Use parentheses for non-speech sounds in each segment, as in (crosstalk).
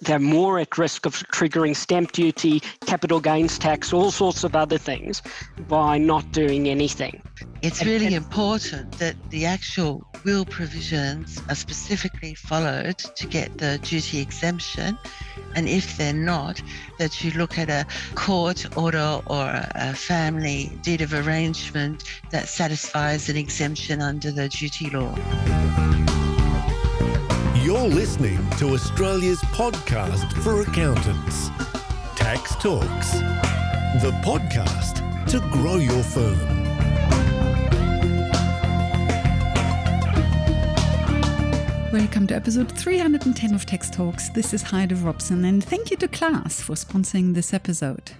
they're more at risk of triggering stamp duty, capital gains tax, all sorts of other things by not doing anything. It's really important that the actual will provisions are specifically followed to get the duty exemption. And if they're not, that you look at a court order or a family deed of arrangement that satisfies an exemption under the duty law. You're listening to Australia's podcast for accountants, Tax Talks, the podcast to grow your firm. Welcome to episode 310 of Tax Talks. This is Heidi Robson, and thank you to Class for sponsoring this episode.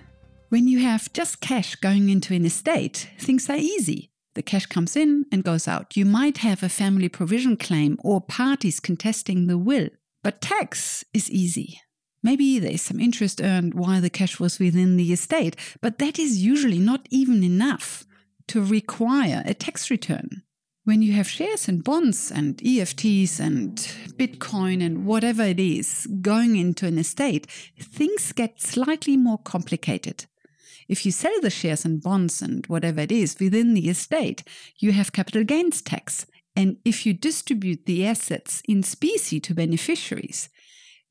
When you have just cash going into an estate, things are easy. The cash comes in and goes out. You might have a family provision claim or parties contesting the will. But tax is easy. Maybe there's some interest earned while the cash was within the estate, but that is usually not even enough to require a tax return. When you have shares and bonds and EFTs and Bitcoin and whatever it is going into an estate, things get slightly more complicated. If you sell the shares and bonds and whatever it is within the estate, you have capital gains tax. And if you distribute the assets in specie to beneficiaries,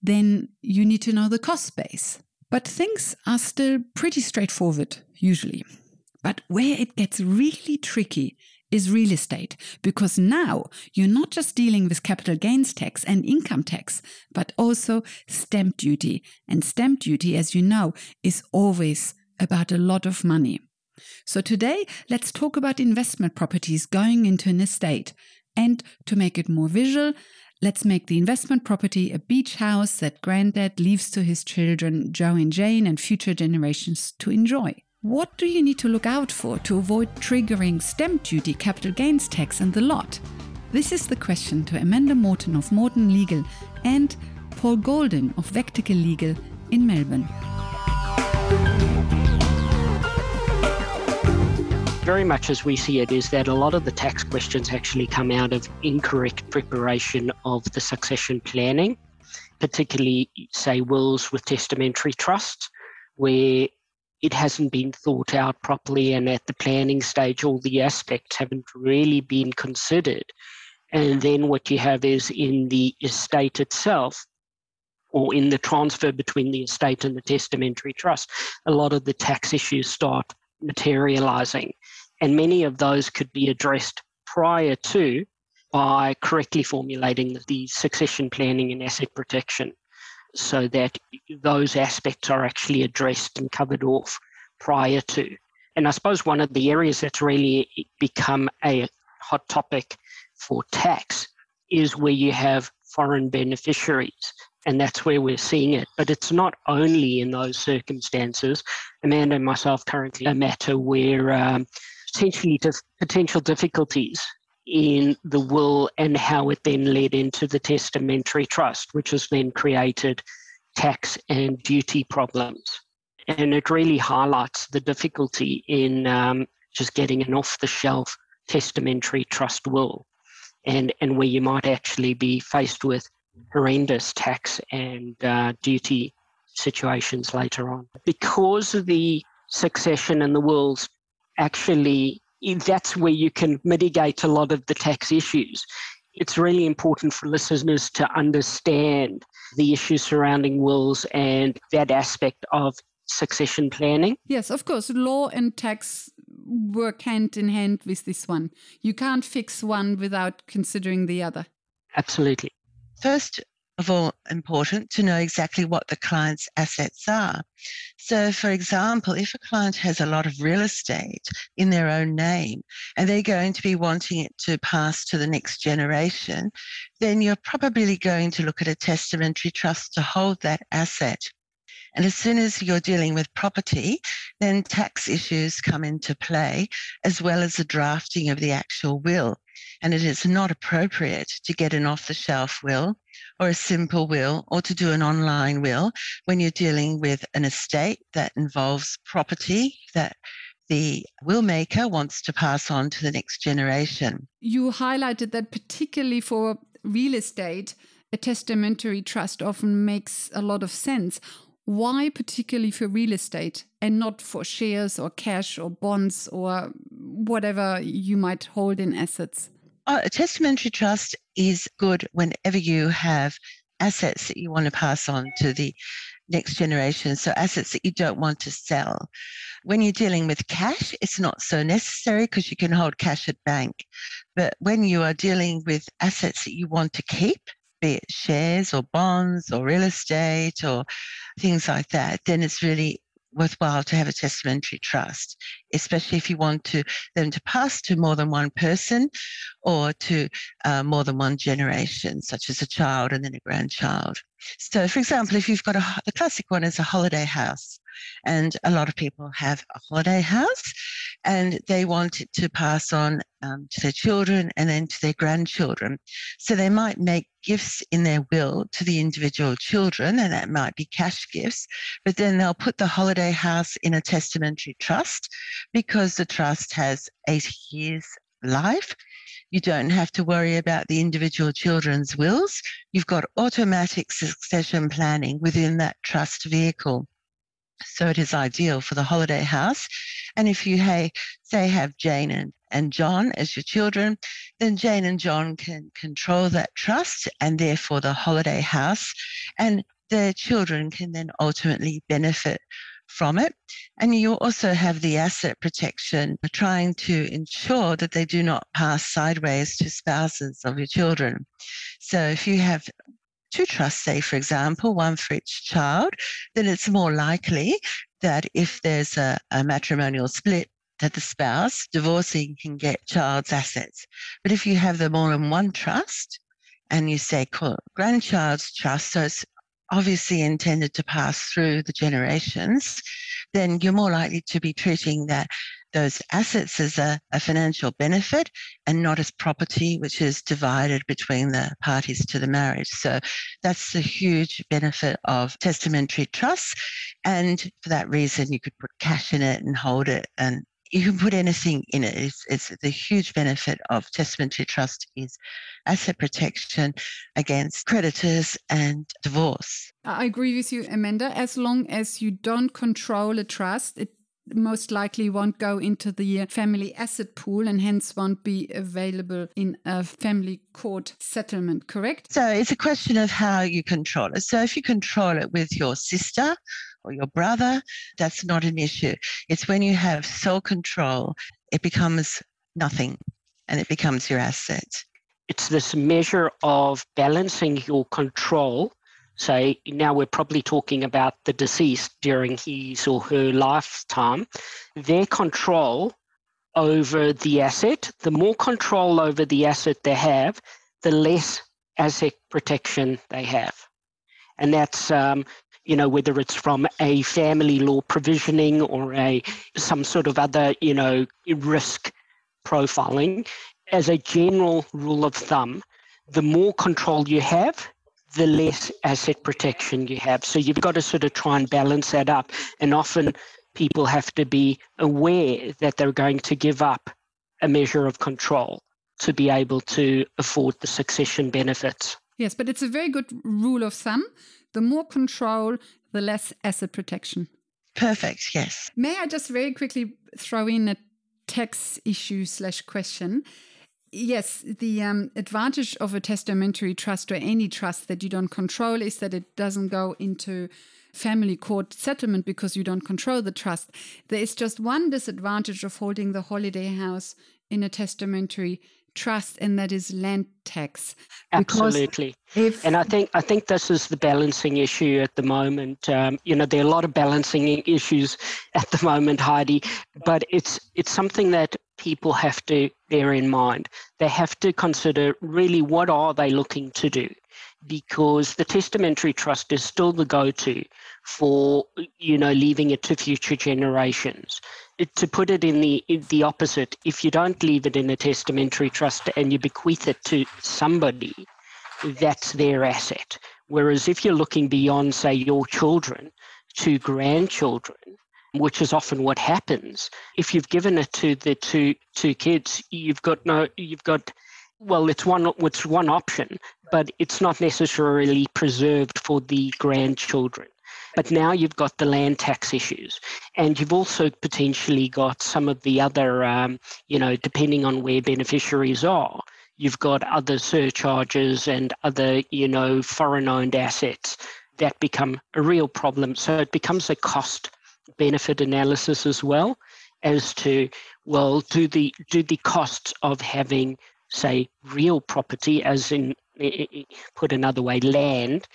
then you need to know the cost base. But things are still pretty straightforward, usually. But where it gets really tricky is real estate, because now you're not just dealing with capital gains tax and income tax, but also stamp duty. And stamp duty, as you know, is always about a lot of money. So today, let's talk about investment properties going into an estate. And to make it more visual, let's make the investment property a beach house that granddad leaves to his children, Joe and Jane, and future generations to enjoy. What do you need to look out for to avoid triggering stamp duty, capital gains tax, and the lot? This is the question to Amanda Morton of Morton Legal and Paul Golden of Vectical Legal in Melbourne. Very much as we see it is that a lot of the tax questions actually come out of incorrect preparation of the succession planning, particularly, say, wills with testamentary trusts, where it hasn't been thought out properly and at the planning stage all the aspects haven't really been considered. And then what you have is in the estate itself, or in the transfer between the estate and the testamentary trust, a lot of the tax issues start materializing. And many of those could be addressed prior to by correctly formulating the succession planning and asset protection so that those aspects are actually addressed and covered off prior to. And I suppose one of the areas that's really become a hot topic for tax is where you have foreign beneficiaries and that's where we're seeing it. But it's not only in those circumstances. Amanda and myself currently a matter where um, potentially dif- potential difficulties in the will and how it then led into the testamentary trust, which has then created tax and duty problems. And it really highlights the difficulty in um, just getting an off the shelf testamentary trust will and, and where you might actually be faced with horrendous tax and uh, duty situations later on. Because of the succession and the wills actually, that's where you can mitigate a lot of the tax issues. It's really important for listeners to understand the issues surrounding wills and that aspect of succession planning. Yes, of course. Law and tax work hand in hand with this one. You can't fix one without considering the other. Absolutely. First of all, important to know exactly what the client's assets are. So, for example, if a client has a lot of real estate in their own name and they're going to be wanting it to pass to the next generation, then you're probably going to look at a testamentary trust to hold that asset. And as soon as you're dealing with property, then tax issues come into play, as well as the drafting of the actual will and it is not appropriate to get an off the shelf will or a simple will or to do an online will when you're dealing with an estate that involves property that the will maker wants to pass on to the next generation. You highlighted that particularly for real estate, a testamentary trust often makes a lot of sense. Why, particularly for real estate and not for shares or cash or bonds or whatever you might hold in assets? Uh, a testamentary trust is good whenever you have assets that you want to pass on to the next generation. So, assets that you don't want to sell. When you're dealing with cash, it's not so necessary because you can hold cash at bank. But when you are dealing with assets that you want to keep, be it shares or bonds or real estate or things like that, then it's really worthwhile to have a testamentary trust, especially if you want to them to pass to more than one person or to uh, more than one generation, such as a child and then a grandchild. So, for example, if you've got a the classic one is a holiday house, and a lot of people have a holiday house and they want it to pass on um, to their children and then to their grandchildren. So they might make gifts in their will to the individual children, and that might be cash gifts, but then they'll put the holiday house in a testamentary trust because the trust has 80 years life. You don't have to worry about the individual children's wills. You've got automatic succession planning within that trust vehicle. So it is ideal for the holiday house. And if you hey, say have Jane and, and John as your children, then Jane and John can control that trust and therefore the holiday house. And their children can then ultimately benefit from it. And you also have the asset protection, trying to ensure that they do not pass sideways to spouses of your children. So if you have two trusts, say, for example, one for each child, then it's more likely that if there's a, a matrimonial split, that the spouse divorcing can get child's assets. But if you have them all in one trust and you say, call grandchild's trust, so it's obviously intended to pass through the generations, then you're more likely to be treating that those assets as a, a, financial benefit and not as property, which is divided between the parties to the marriage. So that's the huge benefit of testamentary trusts. And for that reason, you could put cash in it and hold it and you can put anything in it. It's, it's the huge benefit of testamentary trust is asset protection against creditors and divorce. I agree with you, Amanda. As long as you don't control a trust, it most likely won't go into the family asset pool and hence won't be available in a family court settlement, correct? So it's a question of how you control it. So if you control it with your sister or your brother, that's not an issue. It's when you have sole control, it becomes nothing and it becomes your asset. It's this measure of balancing your control so now we're probably talking about the deceased during his or her lifetime. Their control over the asset, the more control over the asset they have, the less asset protection they have. And that's, um, you know, whether it's from a family law provisioning or a some sort of other, you know, risk profiling. As a general rule of thumb, the more control you have, the less asset protection you have. So you've got to sort of try and balance that up. And often people have to be aware that they're going to give up a measure of control to be able to afford the succession benefits. Yes, but it's a very good rule of thumb. The more control, the less asset protection. Perfect, yes. May I just very quickly throw in a tax issue slash question? Yes, the um, advantage of a testamentary trust or any trust that you don't control is that it doesn't go into family court settlement because you don't control the trust. There is just one disadvantage of holding the holiday house in a testamentary trust, and that is land tax. Absolutely. If, and I think I think this is the balancing issue at the moment. Um, you know, there are a lot of balancing issues at the moment, Heidi, but it's it's something that people have to bear in mind. They have to consider really what are they looking to do because the testamentary trust is still the go-to for you know leaving it to future generations to put it in the in the opposite if you don't leave it in a testamentary trust and you bequeath it to somebody that's their asset whereas if you're looking beyond say your children to grandchildren which is often what happens if you've given it to the two two kids you've got no you've got well it's one it's one option but it's not necessarily preserved for the grandchildren. But now you've got the land tax issues, and you've also potentially got some of the other, um, you know, depending on where beneficiaries are, you've got other surcharges and other, you know, foreign owned assets that become a real problem. So it becomes a cost benefit analysis as well as to well do the do the costs of having say real property as in eh, eh, eh, put another way land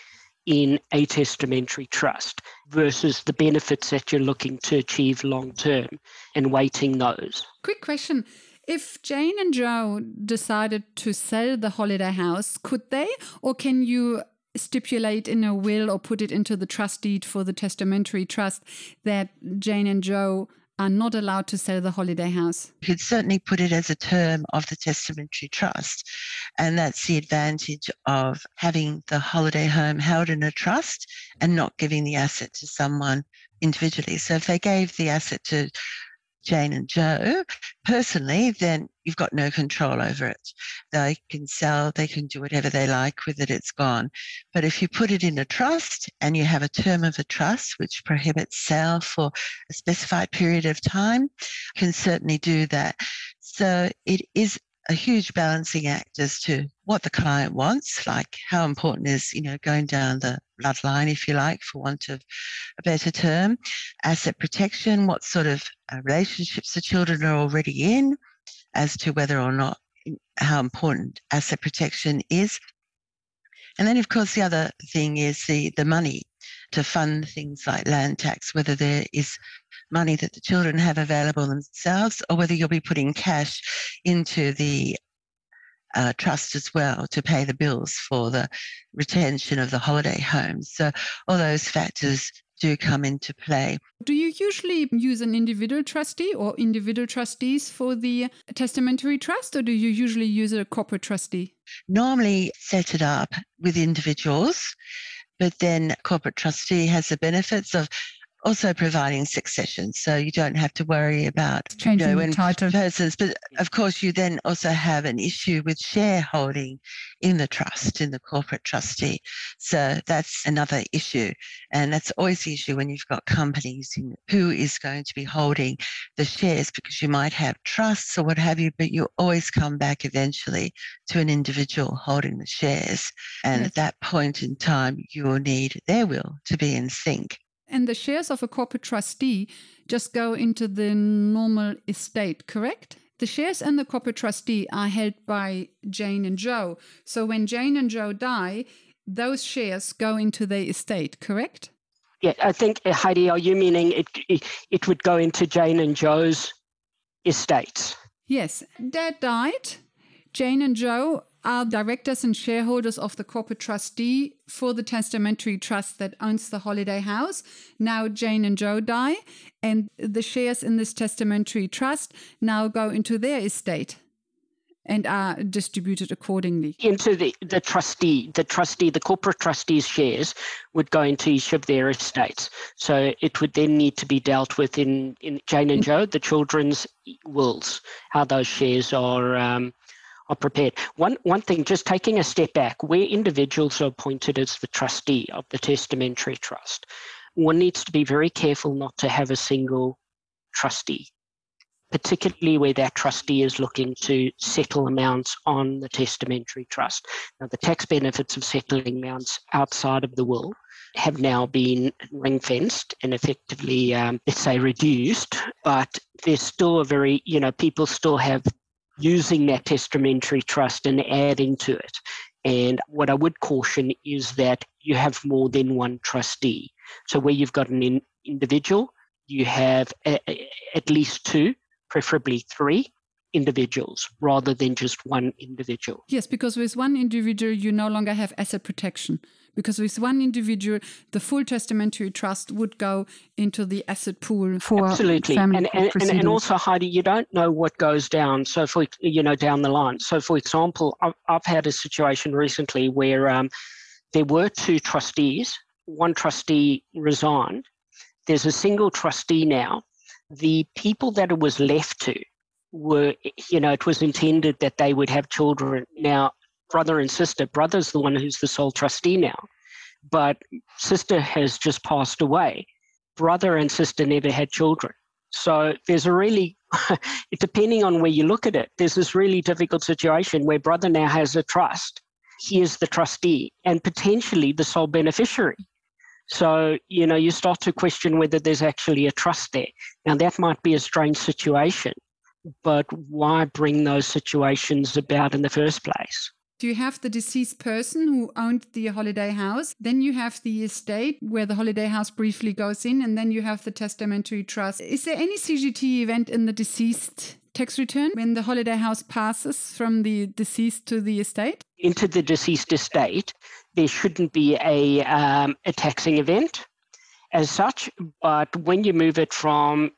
in a testamentary trust versus the benefits that you're looking to achieve long term and weighting those. Quick question. If Jane and Joe decided to sell the holiday house, could they? Or can you stipulate in a will or put it into the trust deed for the testamentary trust that Jane and Joe are not allowed to sell the holiday house. You could certainly put it as a term of the testamentary trust. And that's the advantage of having the holiday home held in a trust and not giving the asset to someone individually. So if they gave the asset to Jane and Joe personally, then you've got no control over it. They can sell, they can do whatever they like with it, it's gone. But if you put it in a trust and you have a term of a trust which prohibits sale for a specified period of time, you can certainly do that. So it is a huge balancing act as to what the client wants, like how important is, you know, going down the bloodline, if you like, for want of a better term, asset protection, what sort of uh, relationships the children are already in, as to whether or not how important asset protection is. And then, of course, the other thing is the, the money to fund things like land tax, whether there is money that the children have available themselves or whether you'll be putting cash into the uh, trust as well to pay the bills for the retention of the holiday homes. So all those factors do come into play. Do you usually use an individual trustee or individual trustees for the testamentary trust, or do you usually use a corporate trustee? Normally set it up with individuals, but then corporate trustee has the benefits of also providing succession. So you don't have to worry about changing you know, the title persons. But of course, you then also have an issue with shareholding in the trust, in the corporate trustee. So that's another issue. And that's always the issue when you've got companies who is going to be holding the shares because you might have trusts or what have you, but you always come back eventually to an individual holding the shares. And yes. at that point in time, you will need their will to be in sync. And the shares of a corporate trustee just go into the normal estate, correct? The shares in the corporate trustee are held by Jane and Joe. So when Jane and Joe die, those shares go into the estate, correct? Yeah, I think, uh, Heidi, are you meaning it, it, it would go into Jane and Joe's estates? Yes. Dad died. Jane and Joe are directors and shareholders of the corporate trustee for the testamentary trust that owns the holiday house. Now Jane and Joe die, and the shares in this testamentary trust now go into their estate and are distributed accordingly. Into the, the trustee, the trustee, the corporate trustee's shares would go into each of their estates. So it would then need to be dealt with in, in Jane and Joe, the children's wills, how those shares are um, are prepared. One one thing, just taking a step back, where individuals are appointed as the trustee of the testamentary trust, one needs to be very careful not to have a single trustee, particularly where that trustee is looking to settle amounts on the testamentary trust. Now, the tax benefits of settling amounts outside of the will have now been ring fenced and effectively, um, let's say, reduced, but there's still a very, you know, people still have using that testamentary trust and adding to it. And what I would caution is that you have more than one trustee. So where you've got an in, individual, you have a, a, at least two, preferably three individuals rather than just one individual. Yes, because with one individual, you no longer have asset protection because with one individual, the full testamentary trust would go into the asset pool for absolutely, and and, and, and also Heidi, you don't know what goes down. So for you know down the line. So for example, I've, I've had a situation recently where um, there were two trustees. One trustee resigned. There's a single trustee now. The people that it was left to were, you know, it was intended that they would have children. Now, brother and sister. Brother's the one who's the sole trustee now, but sister has just passed away. Brother and sister never had children. So there's a really, (laughs) depending on where you look at it, there's this really difficult situation where brother now has a trust. He is the trustee and potentially the sole beneficiary. So, you know, you start to question whether there's actually a trust there. Now, that might be a strange situation, but why bring those situations about in the first place? Do you have the deceased person who owned the holiday house? Then you have the estate where the holiday house briefly goes in, and then you have the testamentary trust. Is there any CGT event in the deceased tax return when the holiday house passes from the deceased to the estate? Into the deceased estate, there shouldn't be a, um, a taxing event as such, but when you move it from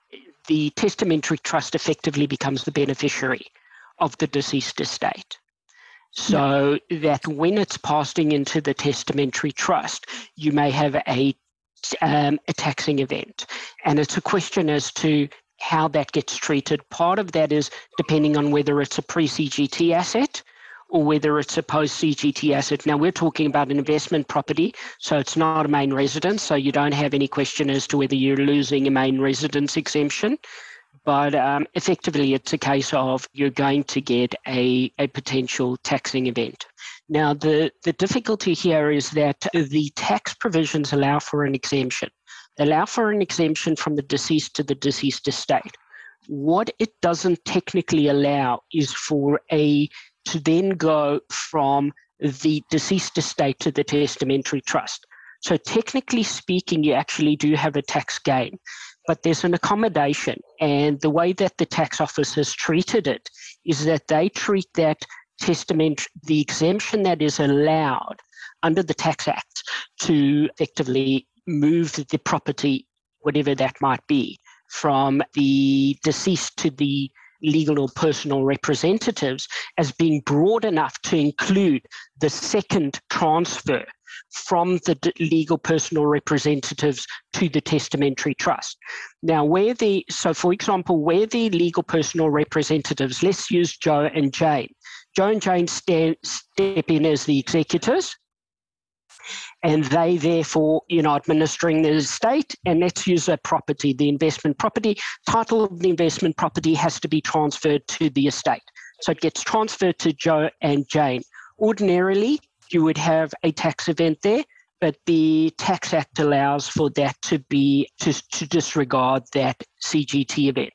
the testamentary trust effectively becomes the beneficiary of the deceased estate. So that when it's passing into the testamentary trust, you may have a um, a taxing event, and it's a question as to how that gets treated. Part of that is depending on whether it's a pre-CGT asset or whether it's a post-CGT asset. Now we're talking about an investment property, so it's not a main residence, so you don't have any question as to whether you're losing a main residence exemption but um, effectively it's a case of you're going to get a, a potential taxing event. Now, the, the difficulty here is that the tax provisions allow for an exemption. They allow for an exemption from the deceased to the deceased estate. What it doesn't technically allow is for a to then go from the deceased estate to the testamentary trust. So technically speaking, you actually do have a tax gain but there's an accommodation. And the way that the tax office has treated it is that they treat that testament, the exemption that is allowed under the Tax Act to effectively move the property, whatever that might be, from the deceased to the legal or personal representatives as being broad enough to include the second transfer from the legal personal representatives to the testamentary trust. Now, where the, so for example, where the legal personal representatives, let's use Joe and Jane. Joe and Jane stand, step in as the executors, and they therefore, you know, administering the estate. And let's use a property, the investment property. Title of the investment property has to be transferred to the estate. So it gets transferred to Joe and Jane. Ordinarily, you would have a tax event there, but the Tax Act allows for that to be to, to disregard that CGT event.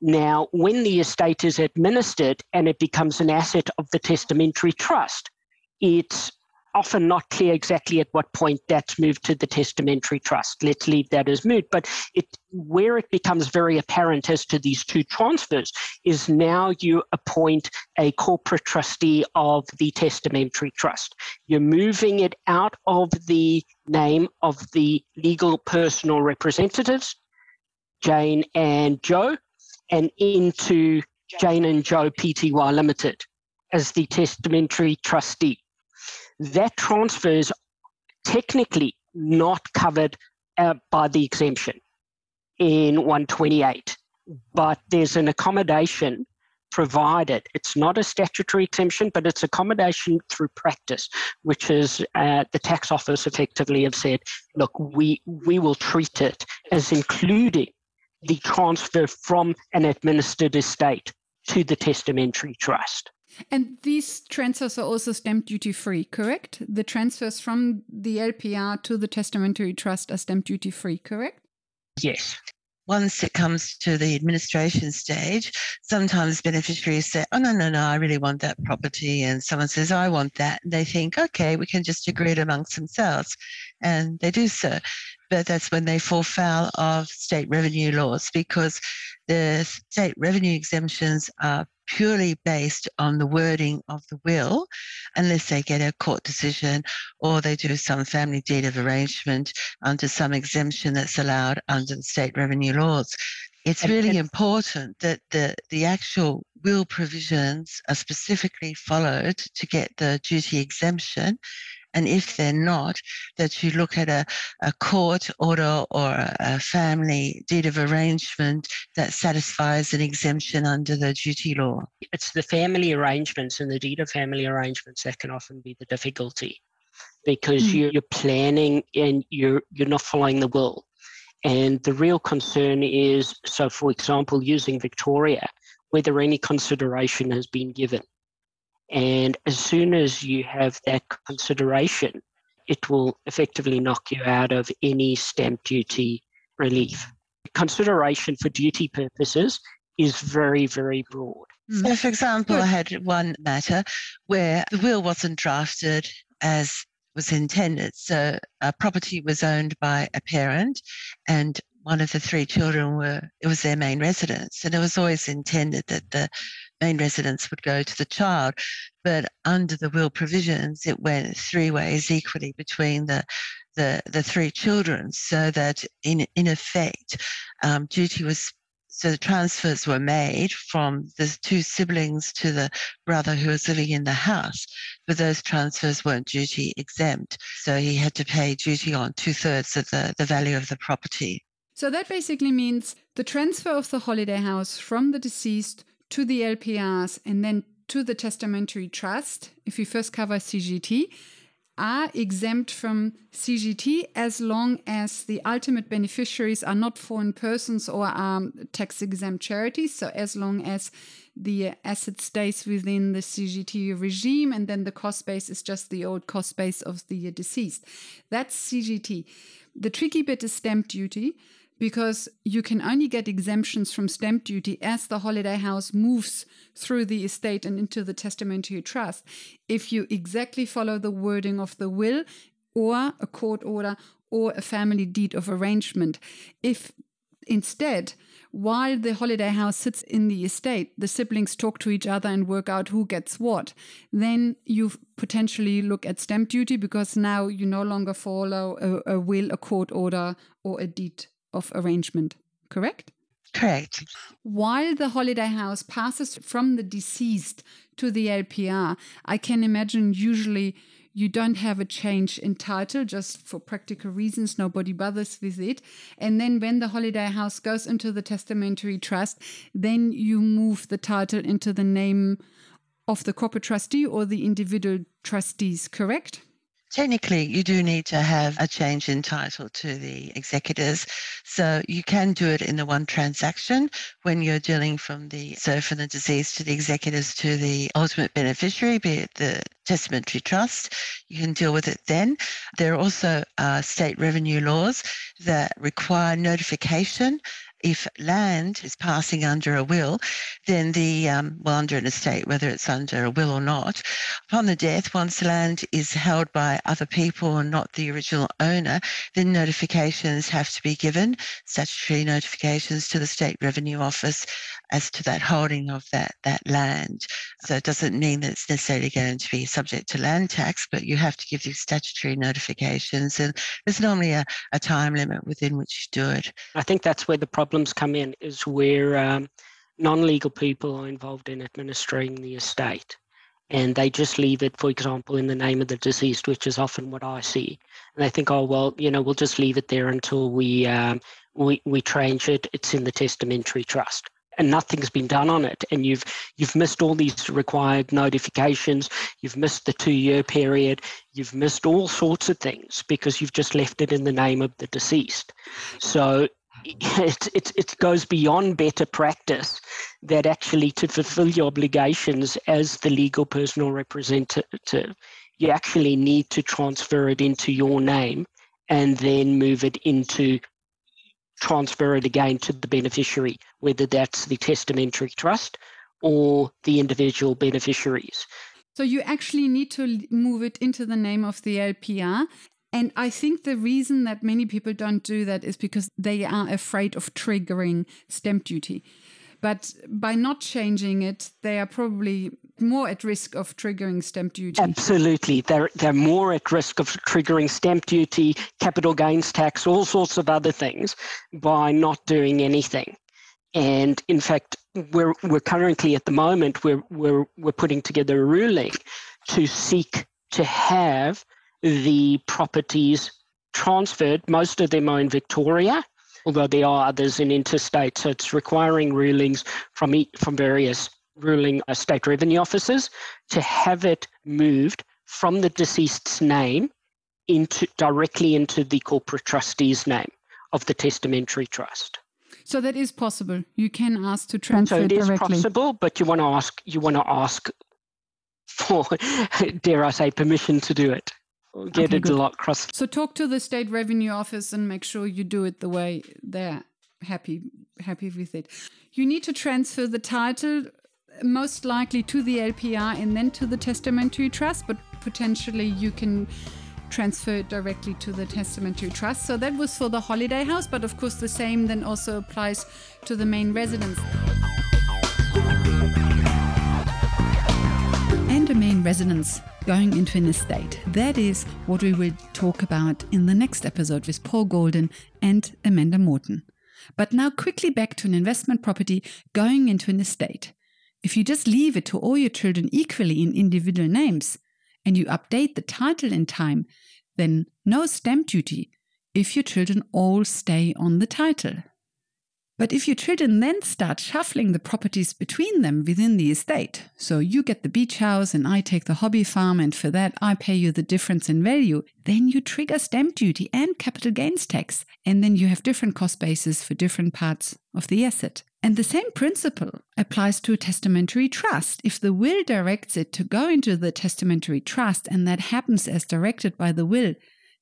Now, when the estate is administered and it becomes an asset of the testamentary trust, it's often not clear exactly at what point that's moved to the testamentary trust. Let's leave that as moot. But it, where it becomes very apparent as to these two transfers is now you appoint a corporate trustee of the testamentary trust. You're moving it out of the name of the legal personal representatives, Jane and Joe, and into Jane and Joe Pty Limited as the testamentary trustee that transfer is technically not covered uh, by the exemption in 128, but there's an accommodation provided. It's not a statutory exemption, but it's accommodation through practice, which is uh, the tax office effectively have said, look, we we will treat it as including the transfer from an administered estate to the testamentary trust. And these transfers are also stamp duty free, correct? The transfers from the LPR to the testamentary trust are stamp duty free, correct? Yes. Once it comes to the administration stage, sometimes beneficiaries say, Oh, no, no, no, I really want that property. And someone says, I want that. And they think, Okay, we can just agree it amongst themselves. And they do so. But that's when they fall foul of state revenue laws because the state revenue exemptions are purely based on the wording of the will, unless they get a court decision or they do some family deed of arrangement under some exemption that's allowed under the state revenue laws. It's really important that the, the actual will provisions are specifically followed to get the duty exemption And if they're not, that you look at a, a court order or a family deed of arrangement that satisfies an exemption under the duty law. It's the family arrangements and the deed of family arrangements that can often be the difficulty because mm. you're, you're planning and you're you're not following the will. And the real concern is so, for example, using Victoria, whether any consideration has been given. And as soon as you have that consideration, it will effectively knock you out of any stamp duty relief. Consideration for duty purposes is very, very broad. Hmm. So, for example, I had one matter where the will wasn't drafted as was intended. So, a property was owned by a parent, and one of the three children were it was their main residence, and it was always intended that the main residence would go to the child. But under the will provisions, it went three ways equally between the the, the three children, so that in in effect, um, duty was so the transfers were made from the two siblings to the brother who was living in the house, but those transfers weren't duty exempt. So he had to pay duty on two thirds of the, the value of the property. So that basically means the transfer of the holiday house from the deceased to the LPRs and then to the testamentary trust, if we first cover CGT, are exempt from CGT as long as the ultimate beneficiaries are not foreign persons or are tax exempt charities. So, as long as the asset stays within the CGT regime and then the cost base is just the old cost base of the deceased. That's CGT. The tricky bit is stamp duty because you can only get exemptions from stamp duty as the holiday house moves through the estate and into the testamentary trust if you exactly follow the wording of the will or a court order or a family deed of arrangement. If instead, while the holiday house sits in the estate, the siblings talk to each other and work out who gets what, then you potentially look at stamp duty because now you no longer follow a, a will, a court order, or a deed of arrangement, correct? Correct. While the holiday house passes from the deceased to the LPR, I can imagine usually you don't have a change in title just for practical reasons, nobody bothers with it. And then when the holiday house goes into the testamentary trust, then you move the title into the name of the corporate trustee or the individual trustees, correct? Technically, you do need to have a change in title to the executors. So you can do it in the one transaction when you're dealing from the, so from the deceased to the executors to the ultimate beneficiary, be it the testamentary trust. You can deal with it then. There are also state revenue laws that require notification if land is passing under a will, then the, um, well, under an estate, whether it's under a will or not, upon the death, once land is held by other people and not the original owner, then notifications have to be given, statutory notifications to the State Revenue Office as to that holding of that, that land. So it doesn't mean that it's necessarily going to be subject to land tax, but you have to give these statutory notifications. And there's normally a, a time limit within which you do it. I think that's where the problems come in, is where um, non legal people are involved in administering the estate. And they just leave it, for example, in the name of the deceased, which is often what I see. And they think, oh, well, you know, we'll just leave it there until we um, we, we change it. It's in the testamentary trust and nothing's been done on it and you've you've missed all these required notifications you've missed the two year period you've missed all sorts of things because you've just left it in the name of the deceased so (laughs) it, it, it goes beyond better practice that actually to fulfill your obligations as the legal personal representative you actually need to transfer it into your name and then move it into transfer it again to the beneficiary, whether that's the testamentary trust or the individual beneficiaries. So you actually need to move it into the name of the LPR. And I think the reason that many people don't do that is because they are afraid of triggering stamp duty. But by not changing it, they are probably more at risk of triggering stamp duty. Absolutely. They're, they're more at risk of triggering stamp duty, capital gains tax, all sorts of other things by not doing anything. And in fact, we're, we're currently at the moment, we're, we're, we're putting together a ruling to seek to have the properties transferred. Most of them are in Victoria, although there are others in interstate. So it's requiring rulings from from various ruling uh, state revenue officers to have it moved from the deceased's name into directly into the corporate trustee's name of the testamentary trust. So that is possible. You can ask to transfer so it directly. is possible, but you want to ask you want to ask for (laughs) dare I say permission to do it. Get okay, it good. a lot cross. So talk to the state revenue office and make sure you do it the way they're happy happy with it. You need to transfer the title most likely to the LPR and then to the testamentary trust, but potentially you can transfer it directly to the testamentary trust. So that was for the holiday house, but of course the same then also applies to the main residence. Main residence going into an estate. That is what we will talk about in the next episode with Paul Golden and Amanda Morton. But now quickly back to an investment property going into an estate. If you just leave it to all your children equally in individual names, and you update the title in time, then no stamp duty if your children all stay on the title. But if your children then start shuffling the properties between them within the estate, so you get the beach house and I take the hobby farm, and for that I pay you the difference in value, then you trigger stamp duty and capital gains tax, and then you have different cost bases for different parts of the asset. And the same principle applies to a testamentary trust. If the will directs it to go into the testamentary trust and that happens as directed by the will,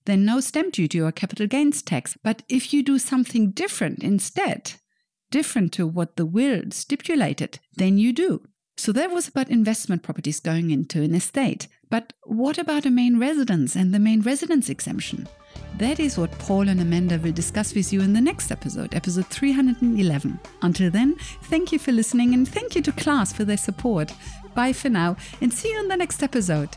then no stamp duty or capital gains tax. But if you do something different instead, different to what the will stipulated, then you do. So that was about investment properties going into an estate. But what about a main residence and the main residence exemption? That is what Paul and Amanda will discuss with you in the next episode, episode 311. Until then, thank you for listening and thank you to Class for their support. Bye for now and see you in the next episode.